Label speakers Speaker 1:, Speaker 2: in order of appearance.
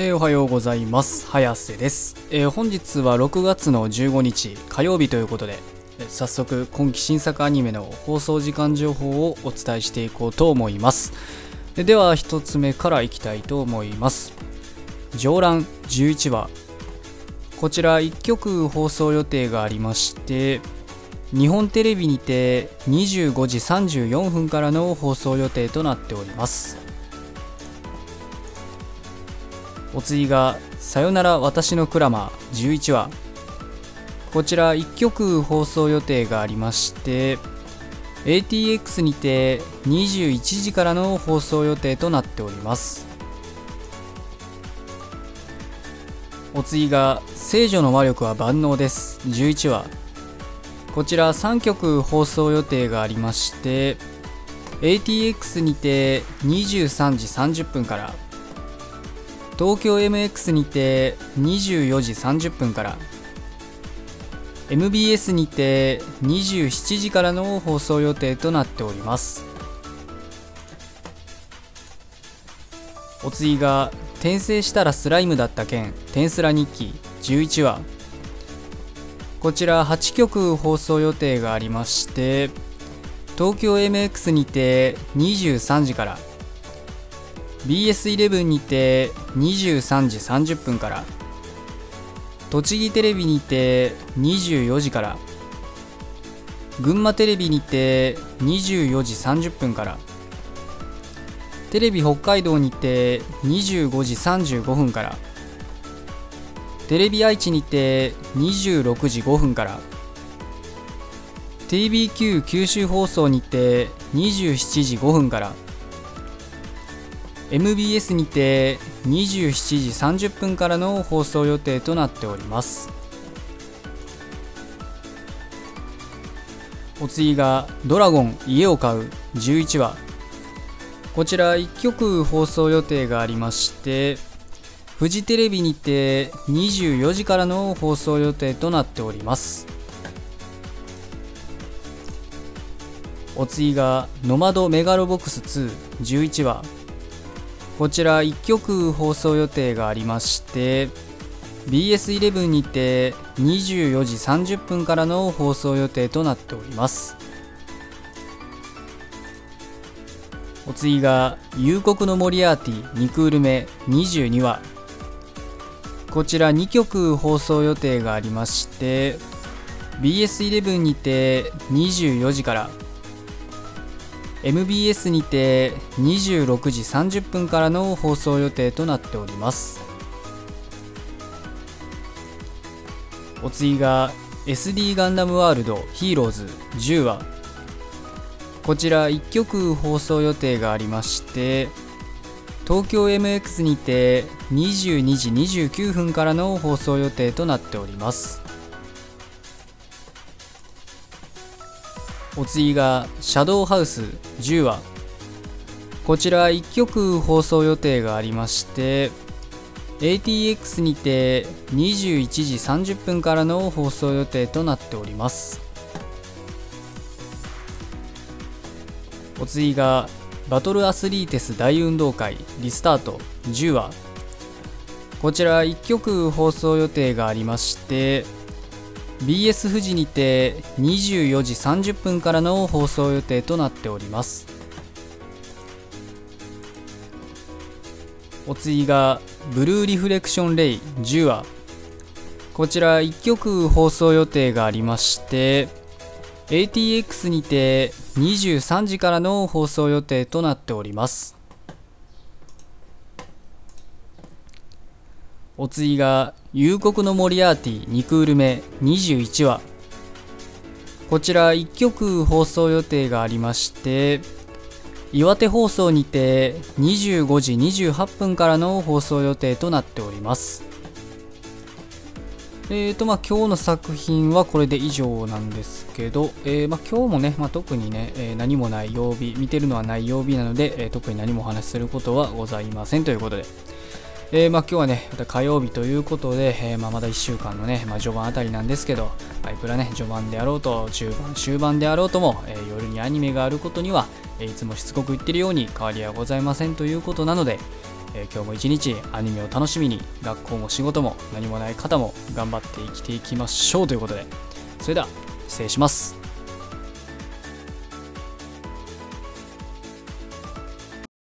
Speaker 1: えー、おはようございます。早瀬です、えー、本日は6月の15日火曜日ということで、えー、早速今期新作アニメの放送時間情報をお伝えしていこうと思います。では1つ目からいきたいと思います。上覧11話。こちら1曲放送予定がありまして日本テレビにて25時34分からの放送予定となっております。お次が「さよなら私のクラマー」11話。こちら1曲放送予定がありまして ATX にて21時からの放送予定となっております。お次が「聖女の魔力は万能です」11話。こちら3曲放送予定がありまして ATX にて23時30分から東京 MX にて24時30分から MBS にて27時からの放送予定となっております。お次が転生したらスライムだった件転スラ日記11話。こちら8曲放送予定がありまして東京 MX にて23時から BS11 にて23時30分から栃木テレビにて24時から群馬テレビにて24時30分からテレビ北海道にて25時35分からテレビ愛知にて26時5分から TBQ 九州放送にて27時5分から MBS にて27時30分からの放送予定となっております。お次が「ドラゴン家を買う」11話。こちら1曲放送予定がありましてフジテレビにて24時からの放送予定となっております。お次が「ノマドメガロボックス2」11話。こちら1曲放送予定がありまして BS11 にて24時30分からの放送予定となっております。お次が「夕刻のモリアーティ2クール目22話」こちら2曲放送予定がありまして BS11 にて24時から MBS にて26時30分からの放送予定となっております。お次が SD ガンダムワールドヒーローズ10話こちら1曲放送予定がありまして東京 MX にて22時29分からの放送予定となっております。お次が「シャドウハウス10話」こちら1曲放送予定がありまして ATX にて21時30分からの放送予定となっております。お次がバトルアスリーテス大運動会リスタート。10話。こちら1曲放送予定がありまして BS 富士にて24時30分からの放送予定となっております。お次がブルーリフレクションレイ10話こちら1曲放送予定がありまして ATX にて23時からの放送予定となっております。お次が「夕刻のモリアーティ2クール目21話」こちら1曲放送予定がありまして岩手放送にて25時28分からの放送予定となっております。えーとまあ今日の作品はこれで以上なんですけど、えー、まあ、今日もね、まあ、特にね、えー、何もない曜日、見てるのはない曜日なので、えー、特に何もお話しすることはございませんということで、えー、まあ、今日はね、また火曜日ということで、えー、まあ、まだ1週間のね、まあ、序盤あたりなんですけど、ま、いくらね、序盤であろうと、中盤、終盤であろうとも、えー、夜にアニメがあることには、えいつもしつこく言ってるように変わりはございませんということなので、えー今日も一日アニメを楽しみに学校も仕事も何もない方も頑張って生きていきましょうということでそれでは失礼します。